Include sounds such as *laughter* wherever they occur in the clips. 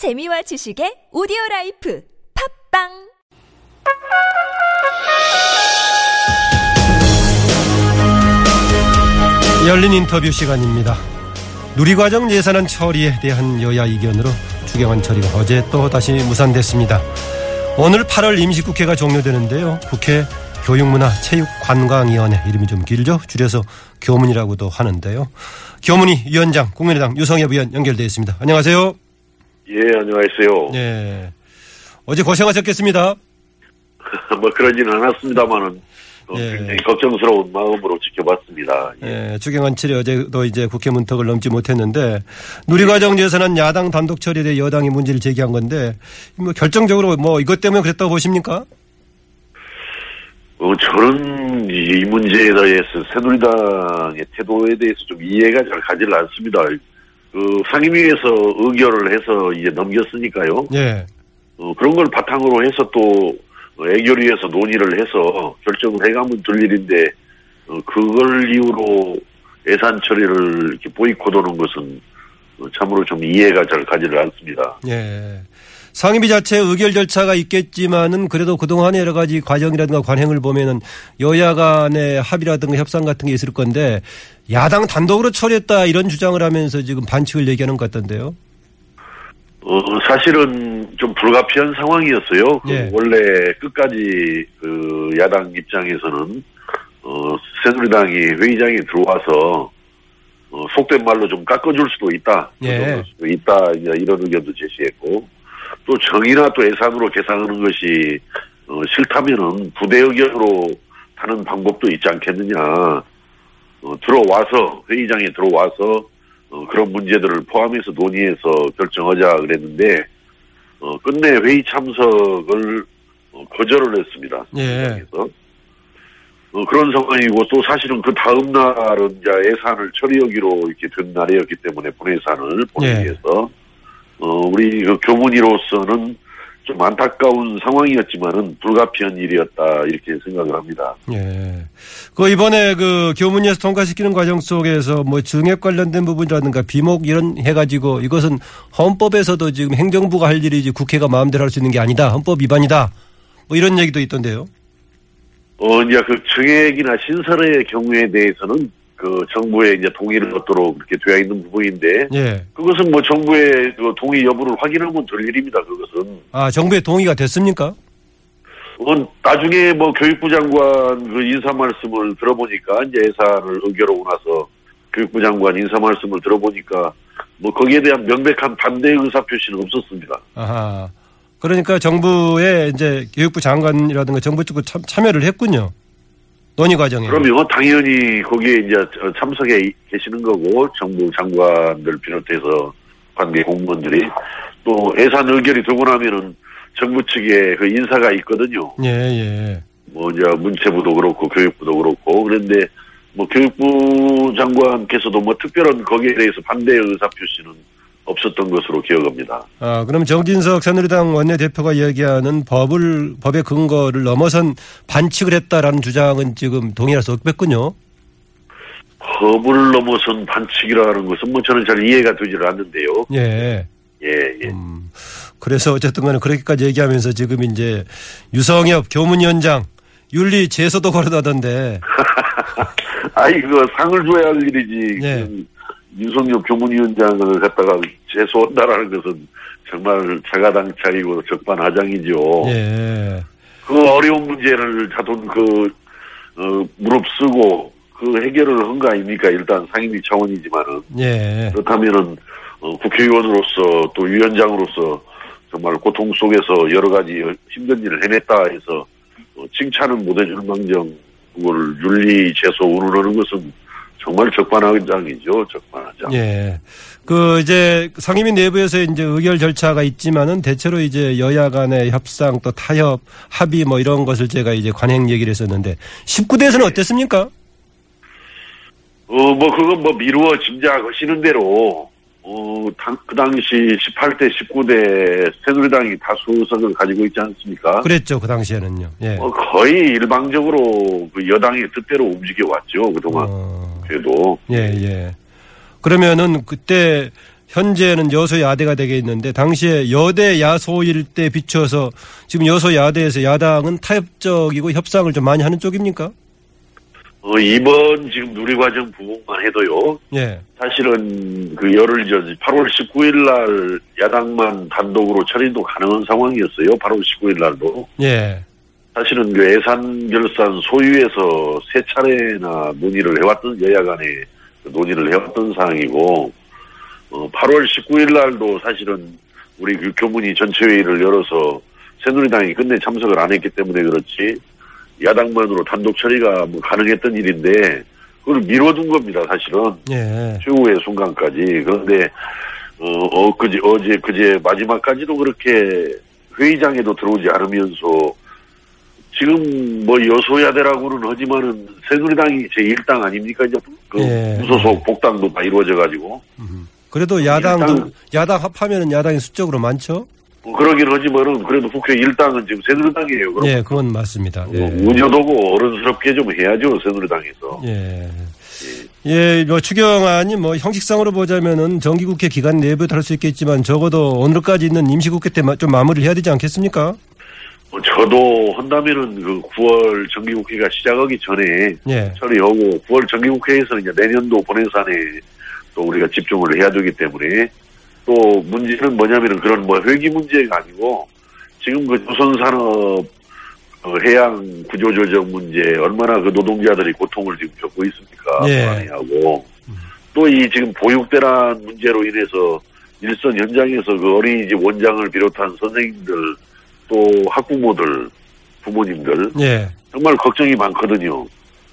재미와 지식의 오디오 life 팟빵 열린 인터뷰 시간입니다. 누리과정 예산안 처리에 대한 여야 이견으로 추경안 처리가 어제 또 다시 무산됐습니다. 오늘 8월 임시국회가 종료되는데요. 국회 교육문화체육관광위원회 이름이 좀 길죠? 줄여서 교문위라고도 하는데요. 교문위 위원장 국민의당 유성엽 의원 연결되어 있습니다. 안녕하세요. 예, 안녕하세요. 네. 어제 고생하셨겠습니다. *laughs* 뭐 그러지는 않았습니다만은 어, 예. 굉장히 걱정스러운 마음으로 지켜봤습니다. 예. 예, 주경환 칠이 어제도 이제 국회 문턱을 넘지 못했는데 누리과정 예산안 야당 단독 처리에 대해 여당이 문제를 제기한 건데 뭐 결정적으로 뭐 이것 때문에 그랬다고 보십니까? 어, 저는 이 문제에 대해서 새누리당의 태도에 대해서 좀 이해가 잘 가지를 않습니다. 그 상임위에서 의결을 해서 이제 넘겼으니까요. 예. 어, 그런 걸 바탕으로 해서 또 애결위에서 논의를 해서 결정을 해가면 될 일인데 어, 그걸 이유로 예산 처리를 이렇게 보이콧하는 것은 어, 참으로 좀 이해가 잘 가지를 않습니다. 예. 상임위 자체 의결 절차가 있겠지만은 그래도 그동안 여러 가지 과정이라든가 관행을 보면은 여야 간의 합의라든가 협상 같은 게 있을 건데 야당 단독으로 처리했다 이런 주장을 하면서 지금 반칙을 얘기하는 것 같던데요. 어, 사실은 좀 불가피한 상황이었어요. 그 예. 원래 끝까지 그 야당 입장에서는 어, 새누리당이 회의장에 들어와서 어, 속된 말로 좀 깎아줄 수도 있다. 예. 수도 있다. 이제 이런 의견도 제시했고 또 정의나 또 예산으로 계산하는 것이 어, 싫다면은 부대 의견으로 하는 방법도 있지 않겠느냐. 어, 들어와서 회의장에 들어와서 어, 그런 문제들을 포함해서 논의해서 결정하자 그랬는데 어, 끝내 회의 참석을 어, 거절을 했습니다. 예. 어, 그런 상황이고 또 사실은 그 다음 날은 예산을 처리하기로 이렇게 된 날이었기 때문에 본예산을 보내기 예. 위해서 어, 우리 그 교문위로서는 좀 안타까운 상황이었지만은 불가피한 일이었다 이렇게 생각을 합니다. 예. 그 이번에 그 교문위에서 통과시키는 과정 속에서 뭐 증액 관련된 부분이라든가 비목 이런 해가지고 이것은 헌법에서도 지금 행정부가 할 일이지 국회가 마음대로 할 수 있는 게 아니다. 헌법 위반이다. 뭐 이런 얘기도 있던데요. 어, 이제 그 증액이나 신설의 경우에 대해서는 그 정부의 이제 동의를 얻도록 그렇게 되어 있는 부분인데 예. 그것은 뭐 정부의 그 동의 여부를 확인하면 될 일입니다. 그것은 아, 정부의 동의가 됐습니까? 어, 나중에 뭐 교육부 장관 그 인사 말씀을 들어보니까 이제 예산을 의결하고 나서 교육부 장관 인사 말씀을 들어보니까 뭐 거기에 대한 명백한 반대 의사 표시는 없었습니다. 아하. 그러니까 정부의 이제 교육부 장관이라든가 정부 쪽으로 참, 참여를 했군요. 논의 과정에. 그러면 당연히 거기에 이제 참석해 계시는 거고 정부 장관들 비롯해서 관계 공무원들이 또 예산 의결이 되고 나면은 정부 측에 그 인사가 있거든요. 예, 예. 뭐 이제 문체부도 그렇고 교육부도 그렇고 그런데 뭐 교육부 장관께서도 뭐 특별한 거기에 대해서 반대 의사 표시는 없었던 것으로 기억합니다. 아, 그럼 정진석 새누리당 원내대표가 이야기하는 법을, 법의 근거를 넘어선 반칙을 했다라는 주장은 지금 동의할 수 없겠군요. 법을 넘어선 반칙이라는 것은 뭐 저는 잘 이해가 되질 않는데요. 예. 예, 예. 음, 그래서 어쨌든 간에 그렇게까지 얘기하면서 지금 이제 유성엽 교문위원장 윤리 제소도 걸어다던데. *laughs* 아이, 그거 상을 줘야 할 일이지. 예. 그 윤석열 교문위원장을 갖다가 제소한다라는 것은 정말 자가당착이고 적반하장이죠. 예. 그 어려운 문제를 자돈 그, 어, 무릅쓰고 그 해결을 한 거 아닙니까? 일단 상임위 차원이지만은. 예. 그렇다면은, 어, 국회의원으로서 또 위원장으로서 정말 고통 속에서 여러 가지 힘든 일을 해냈다 해서 어, 칭찬은 못 해줄 망정 그걸 윤리 제소 운운하는 것은 정말 적반하장이죠. 적반하장. 예. 그 이제 상임위 내부에서 이제 의결 절차가 있지만은 대체로 이제 여야 간의 협상 또 타협 합의 뭐 이런 것을 제가 이제 관행 얘기를 했었는데 19대에서는 어땠습니까? 어, 뭐, 그건 뭐 미루어 짐작하시는 대로, 어, 당, 그 당시 18대, 19대 새누리당이 다수석을 가지고 있지 않습니까? 그랬죠. 그 당시에는요. 예. 어, 거의 일방적으로 그 여당의 뜻대로 움직여 왔죠. 그동안. 어, 그래도. 예, 예. 그러면은 그때 현재는 여소 야대가 되겠는데 당시에 여대 야소일 때 비춰서 지금 여소 야대에서 야당은 타협적이고 협상을 좀 많이 하는 쪽입니까? 어, 이번 지금 누리과정 부분만 해도요. 예. 사실은 그 열흘 전 8월 19일 날 야당만 단독으로 처리도 가능한 상황이었어요. 8월 19일 날도. 예. 사실은 그 예산 결산 소유에서 세 차례나 논의를 해왔던 여야 간에 그 논의를 해왔던 사항이고 어, 8월 19일 날도 사실은 우리 그 교문이 전체 회의를 열어서 새누리당이 끝내 참석을 안 했기 때문에 그렇지 야당만으로 단독 처리가 뭐 가능했던 일인데 그걸 미뤄둔 겁니다 사실은 예. 최후의 순간까지 그런데 어 엊그제 어제 그제 마지막까지도 그렇게 회의장에도 들어오지 않으면서 지금 뭐 여소야대라고는 하지만은 새누리당이 제 1당 아닙니까 이제 그 예. 무소속 복당도 다 이루어져 가지고 그래도 야당도 일단- 야당 합하면은 야당이 수적으로 많죠. 뭐 그러긴 하지만은 그래도 국회 1당은 지금 새누리당이에요. 그럼 예, 그건 맞습니다. 어, 예. 운여도고 어른스럽게 좀 해야죠 새누리당에서. 예. 예, 뭐 추경안이 뭐 형식상으로 보자면은 정기국회 기간 내부에도 할수 있겠지만 적어도 오늘까지 있는 임시국회 때 좀 마무리를 해야 되지 않겠습니까? 뭐 저도 한다면은 그 9월 정기국회가 시작하기 전에 예. 처리하고 9월 정기국회에서는 이제 내년도 본회의산에 또 우리가 집중을 해야 되기 때문에 또 문제는 뭐냐면은 그런 뭐 회기 문제가 아니고 지금 그 조선산업 어, 해양 구조조정 문제 얼마나 그 노동자들이 고통을 지금 겪고 있습니까? 예. 불안해하고 또 이 지금 보육대란 문제로 인해서 일선 현장에서 그 어린이집 원장을 비롯한 선생님들 또 학부모들 부모님들 예. 정말 걱정이 많거든요.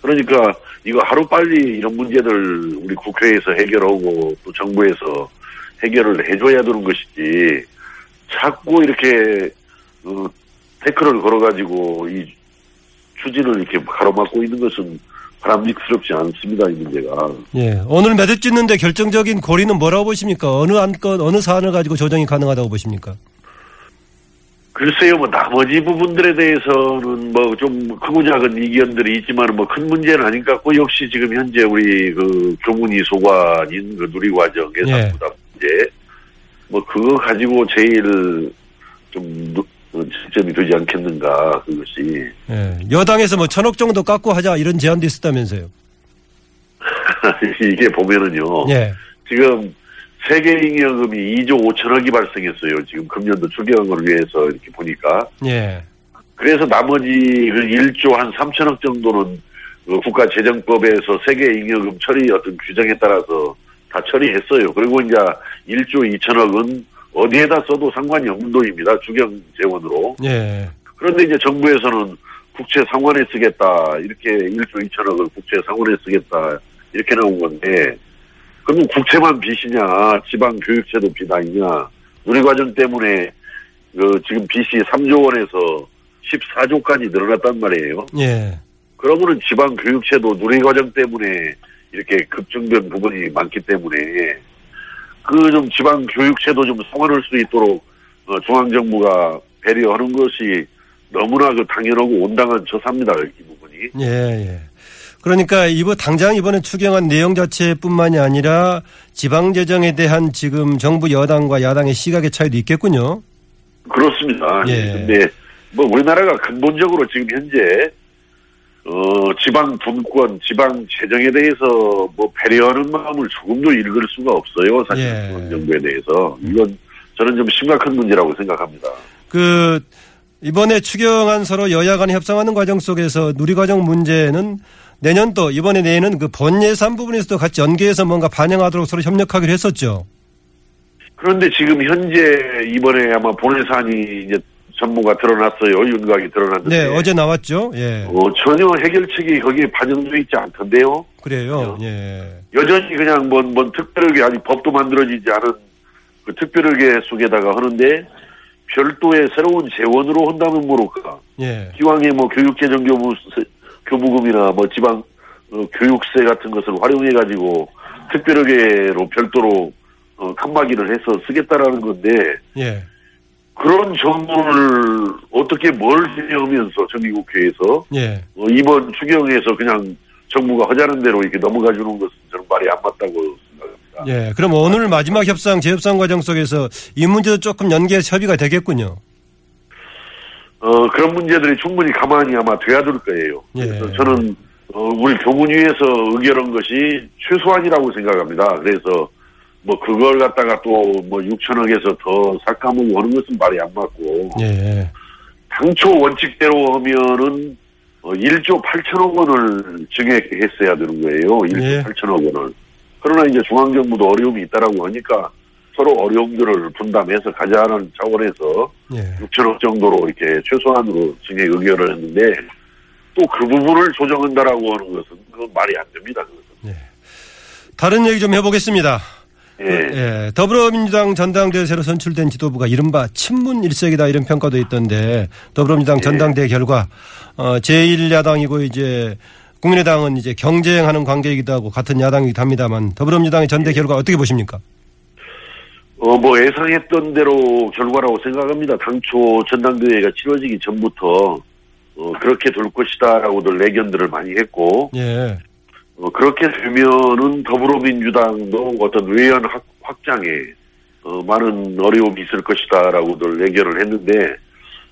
그러니까 이거 하루 빨리 이런 문제들 우리 국회에서 해결하고 또 정부에서 해결을 해줘야 되는 것이지 자꾸 이렇게 어, 태클을 걸어가지고 이 추진을 이렇게 가로막고 있는 것은 바람직스럽지 않습니다 이 문제가. 예. 오늘 매듭 짓는데 결정적인 고리는 뭐라고 보십니까? 어느 안건, 어느 사안을 가지고 조정이 가능하다고 보십니까? 글쎄요, 뭐, 나머지 부분들에 대해서는 뭐, 좀 크고 작은 이견들이 있지만, 뭐, 큰 문제는 아닌 것 같고, 역시 지금 현재 우리 그 교문이 소관인 그 누리과정 예. 예산 부담 문제, 뭐, 그거 가지고 제일 좀, 쟁점이 되지 않겠는가, 그것이. 예. 여당에서 뭐 천억 정도 깎고 하자 이런 제안도 있었다면서요. *laughs* 이게 보면은요. 예. 지금 세계잉여금이 2조 5천억이 발생했어요. 지금 금년도 추경을 위해서 이렇게 보니까. 예. 그래서 나머지 그 1조 한 3천억 정도는 그 국가재정법에서 세계잉여금 처리 어떤 규정에 따라서 다 처리했어요. 그리고 이제 1조 2천억은 어디에다 써도 상관이 없는 돈입니다. 주경 재원으로. 예. 그런데 이제 정부에서는 국채 상환에 쓰겠다. 이렇게 1조 2천억을 국채 상환에 쓰겠다. 이렇게 나온 건데, 그러면 국채만 빚이냐, 지방 교육제도 빚 아니냐, 누리과정 때문에 그 지금 빚이 3조 원에서 14조까지 늘어났단 말이에요. 예. 그러면은 지방 교육제도 누리 과정 때문에 이렇게 급증된 부분이 많기 때문에 그 좀 지방 교육제도 좀 상환할 수 있도록 어, 중앙 정부가 배려하는 것이 너무나 그 당연하고 온당한 처사입니다. 이 부분이. 예, 예. 그러니까 이번 당장 이번에 추경한 내용 자체뿐만이 아니라 지방 재정에 대한 지금 정부 여당과 야당의 시각의 차이도 있겠군요. 그렇습니다. 예. 근데 뭐 우리나라가 근본적으로 지금 현재 어 지방 분권, 지방 재정에 대해서 뭐 배려하는 마음을 조금도 읽을 수가 없어요. 사실 예. 중앙정부에 대해서 이건 저는 좀 심각한 문제라고 생각합니다. 그 이번에 추경안 서로 여야 간에 협상하는 과정 속에서 누리과정 문제는 내년도 이번에 내는 그 본 예산 부분에서도 같이 연계해서 뭔가 반영하도록 서로 협력하기로 했었죠. 그런데 지금 현재 이번에 아마 본회산이 이제 전무가 드러났어요. 윤곽이 드러났는데. 네, 어제 나왔죠. 예. 어, 전혀 해결책이 거기에 반영되어 있지 않던데요. 그래요. 예. 여전히 그냥 뭔, 뭔 특별하게 아직 법도 만들어지지 않은 그 특별하게 속에다가 하는데 별도의 새로운 재원으로 한다면 모를까. 예. 기왕에 뭐 교육재정교부, 교부금이나 뭐 지방 어, 교육세 같은 것을 활용해가지고 특별하게로 별도로 어, 칸막이를 해서 쓰겠다라는 건데 예. 그런 정보를 어떻게 뭘 해내면서 정기국회에서 예. 어, 이번 추경에서 그냥 정부가 하자는 대로 이렇게 넘어가 주는 것은 저는 말이 안 맞다고 생각합니다. 생각합니다. 예. 그럼 오늘 마지막 협상, 재협상 과정 속에서 이 문제도 조금 연계해서 협의가 되겠군요. 어, 그런 문제들이 충분히 가만히 아마 돼야 될 거예요. 예. 그래서 저는, 어, 우리 교문위에서 의결한 것이 최소한이라고 생각합니다. 그래서, 뭐, 그걸 갖다가 또, 뭐, 6천억에서 더 삭감하고 하는 것은 말이 안 맞고, 예. 당초 원칙대로 하면은, 어, 1조 8천억 원을 증액했어야 되는 거예요. 1조 예. 8천억 원을. 그러나 이제 중앙정부도 어려움이 있다라고 하니까 서로 어려움들을 분담해서 가자는 차원에서 예. 6천억 정도로 이렇게 최소한으로 증액 의결을 했는데 또 그 부분을 조정한다라고 하는 것은 그건 말이 안 됩니다. 그것은. 다른 얘기 좀 해보겠습니다. 예. 예, 더불어민주당 전당대회 새로 선출된 지도부가 이른바 친문 일색이다 이런 평가도 있던데 더불어민주당 전당대회 결과 어, 제1야당이고 이제 국민의당은 이제 경쟁하는 관계이기도 하고 같은 야당이기도 합니다만 더불어민주당의 전대 결과 어떻게 보십니까? 어, 뭐 예상했던 대로 결과라고 생각합니다. 당초 전당대회가 치러지기 전부터 어, 그렇게 될 것이다라고들 내견들을 많이 했고 예, 어, 그렇게 되면은 더불어민주당도 어떤 외연 확, 확장에 어, 많은 어려움이 있을 것이다라고들 예견을 했는데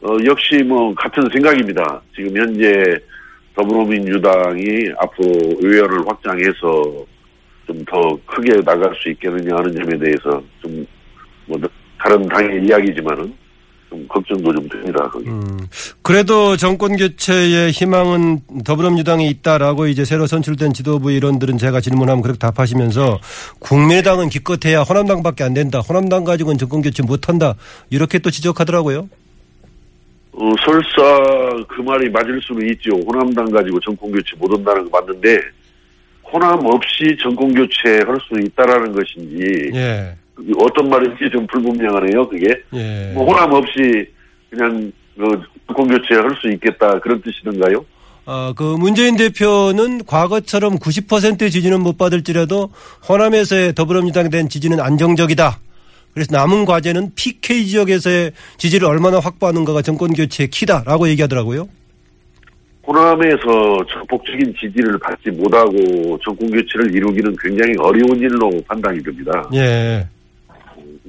어, 역시 뭐 같은 생각입니다. 지금 현재 더불어민주당이 앞으로 의회를 확장해서 좀 더 크게 나갈 수 있겠느냐 하는 점에 대해서 좀 뭐 다른 당의 이야기지만은 좀 걱정도 좀 됩니다. 거기. 음, 그래도 정권 교체의 희망은 더불어민주당에 있다라고 이제 새로 선출된 지도부 일원들은 제가 질문하면 그렇게 답하시면서 국민의당은 기껏해야 호남당밖에 안 된다. 호남당 가지고는 정권 교체 못한다. 이렇게 또 지적하더라고요. 어, 설사 그 말이 맞을 수는 있죠. 호남당 가지고 정권 교체 못 한다는 거 맞는데, 호남 없이 정권 교체 할 수 있다라는 것인지, 예, 어떤 말인지 좀 불분명하네요, 그게. 예. 뭐 호남 없이 그냥, 그, 정권교체 할 수 있겠다, 그런 뜻이던가요? 어, 그 문재인 대표는 과거처럼 90%의 지지는 못 받을지라도 호남에서의 더불어민주당에 대한 지지는 안정적이다. 그래서 남은 과제는 PK 지역에서의 지지를 얼마나 확보하는가가 정권 교체의 키다라고 얘기하더라고요. 호남에서 적극적인 지지를 받지 못하고 정권 교체를 이루기는 굉장히 어려운 일로 판단이 됩니다. 예.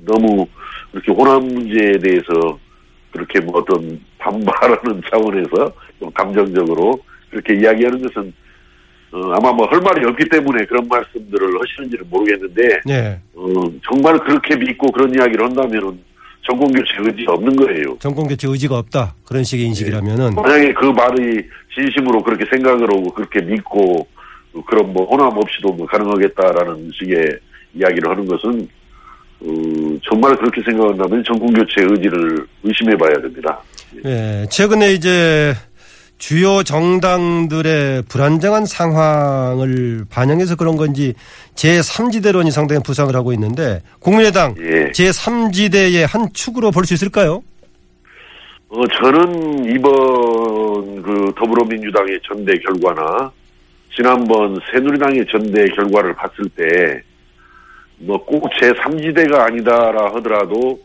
너무 그렇게 호남 문제에 대해서 그렇게 뭐 어떤 반발하는 *laughs* 차원에서 좀 감정적으로 그렇게 이야기하는 것은 어, 아마 뭐 할 말이 없기 때문에 그런 말씀들을 하시는지는 모르겠는데 예. 어, 정말 그렇게 믿고 그런 이야기를 한다면은 정권 교체 의지가 없는 거예요. 정권 교체 의지가 없다. 그런 식의 인식이라면은 만약에 그 말이 진심으로 그렇게 생각을 하고 그렇게 믿고 그런 뭐 호남 없이도 뭐 가능하겠다라는 식의 이야기를 하는 것은 어, 정말 그렇게 생각한다면 정권 교체 의지를 의심해봐야 됩니다. 예. 최근에 이제 주요 정당들의 불안정한 상황을 반영해서 그런 건지 제3지대론이 상당히 부상을 하고 있는데 국민의당 예. 제3지대의 한 축으로 볼 수 있을까요? 어, 저는 이번 그 더불어민주당의 전대 결과나 지난번 새누리당의 전대 결과를 봤을 때 뭐 꼭 제3지대가 아니다라 하더라도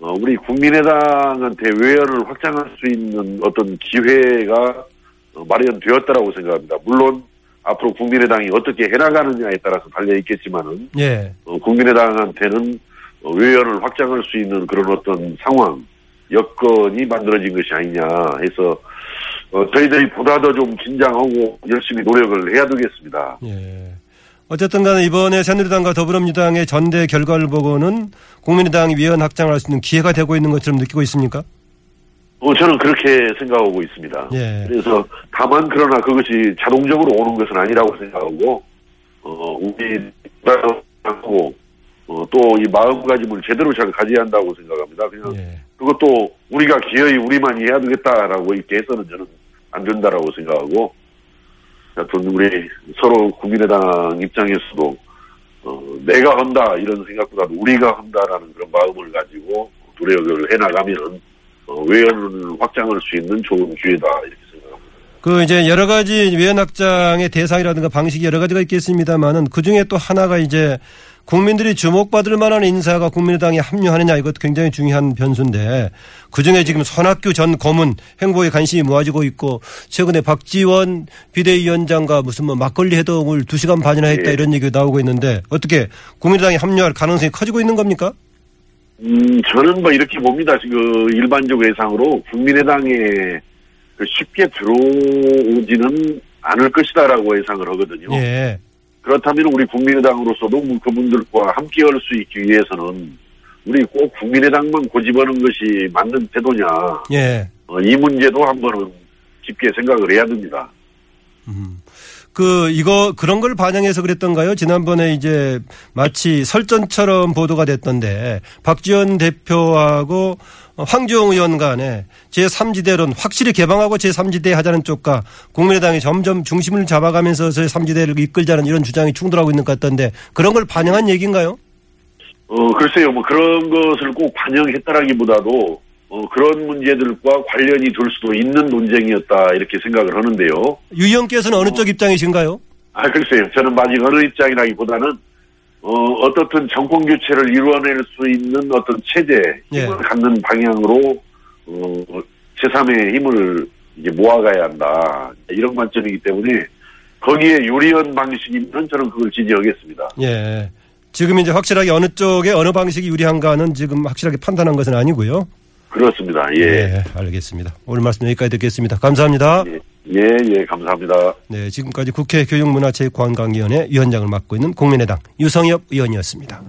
어, 우리 국민의당한테 외연을 확장할 수 있는 어떤 기회가 어, 마련되었다라고 생각합니다. 물론 앞으로 국민의당이 어떻게 해나가느냐에 따라서 달려 있겠지만은 예. 어, 국민의당한테는 어, 외연을 확장할 수 있는 그런 어떤 상황, 여건이 만들어진 것이 아니냐 해서 어, 저희들이 보다 더 좀 긴장하고 열심히 노력을 해야 되겠습니다. 예. 어쨌든 간에 이번에 새누리당과 더불어민주당의 전대 결과를 보고는 국민의당이 위헌 확장할 수 있는 기회가 되고 있는 것처럼 느끼고 있습니까? 어, 저는 그렇게 생각하고 있습니다. 예. 그래서 다만 그러나 그것이 자동적으로 오는 것은 아니라고 생각하고 어, 우리 하고 어, 또 이 마음가짐을 제대로 잘 가져야 한다고 생각합니다. 그냥 예. 그것도 우리가 기어이 우리만 이 해야 되겠다라고 이렇게 해서는 저는 안 된다라고 생각하고 하여튼 우리 서로 국민의당 입장에서도 어, 내가 한다 이런 생각보다도 우리가 한다라는 그런 마음을 가지고 노력을 해나가면 어, 외연을 확장할 수 있는 좋은 기회다 이렇게 생각합니다. 그 이제 여러 가지 위원학장의 대상이라든가 방식이 여러 가지가 있겠습니다만은 그 중에 또 하나가 이제 국민들이 주목받을 만한 인사가 국민의당에 합류하느냐 이것도 굉장히 중요한 변수인데 그중에 지금 손학규 전 고문 행보에 관심이 모아지고 있고 최근에 박지원 비대위원장과 무슨 뭐 막걸리 해동을 2시간 반이나 했다 예. 이런 얘기가 나오고 있는데 어떻게 국민의당에 합류할 가능성이 커지고 있는 겁니까? 음, 저는 뭐 이렇게 봅니다. 지금 일반적 예상으로 국민의당에 그 쉽게 들어오지는 않을 것이다라고 예상을 하거든요. 예. 그렇다면 우리 국민의당으로서도 뭐 그분들과 함께 할 수 있기 위해서는 우리 꼭 국민의당만 고집하는 것이 맞는 태도냐 예. 어, 이 문제도 한번은 깊게 생각을 해야 됩니다. 그 이거 그런 걸 반영해서 그랬던가요? 지난번에 이제 마치 설전처럼 보도가 됐던데 박지원 대표하고 황교안 의원 간에 제3지대론 확실히 개방하고 제3지대 하자는 쪽과 국민의당이 점점 중심을 잡아가면서 제3지대를 이끌자는 이런 주장이 충돌하고 있는 것 같던데 그런 걸 반영한 얘기인가요? 어, 글쎄요, 뭐 그런 것을 꼭 반영했다라기보다도 어, 그런 문제들과 관련이 될 수도 있는 논쟁이었다 이렇게 생각을 하는데요. 유 의원께서는 어느 쪽 입장이신가요? 아, 글쎄요. 저는 아직 어느 입장이라기보다는, 어, 어떻든 정권 교체를 이루어낼 수 있는 어떤 체제, 힘을 예. 갖는 방향으로, 어, 제3의 힘을 이제 모아가야 한다. 이런 관점이기 때문에, 거기에 유리한 방식이면 저는 그걸 지지하겠습니다. 예. 지금 이제 확실하게 어느 쪽에 어느 방식이 유리한가는 지금 확실하게 판단한 것은 아니고요. 그렇습니다. 예. 예, 알겠습니다. 오늘 말씀 여기까지 듣겠습니다. 감사합니다. 예, 예, 예, 감사합니다. 네, 지금까지 국회 교육문화체육관광위원회 위원장을 맡고 있는 국민의당 유성엽 의원이었습니다.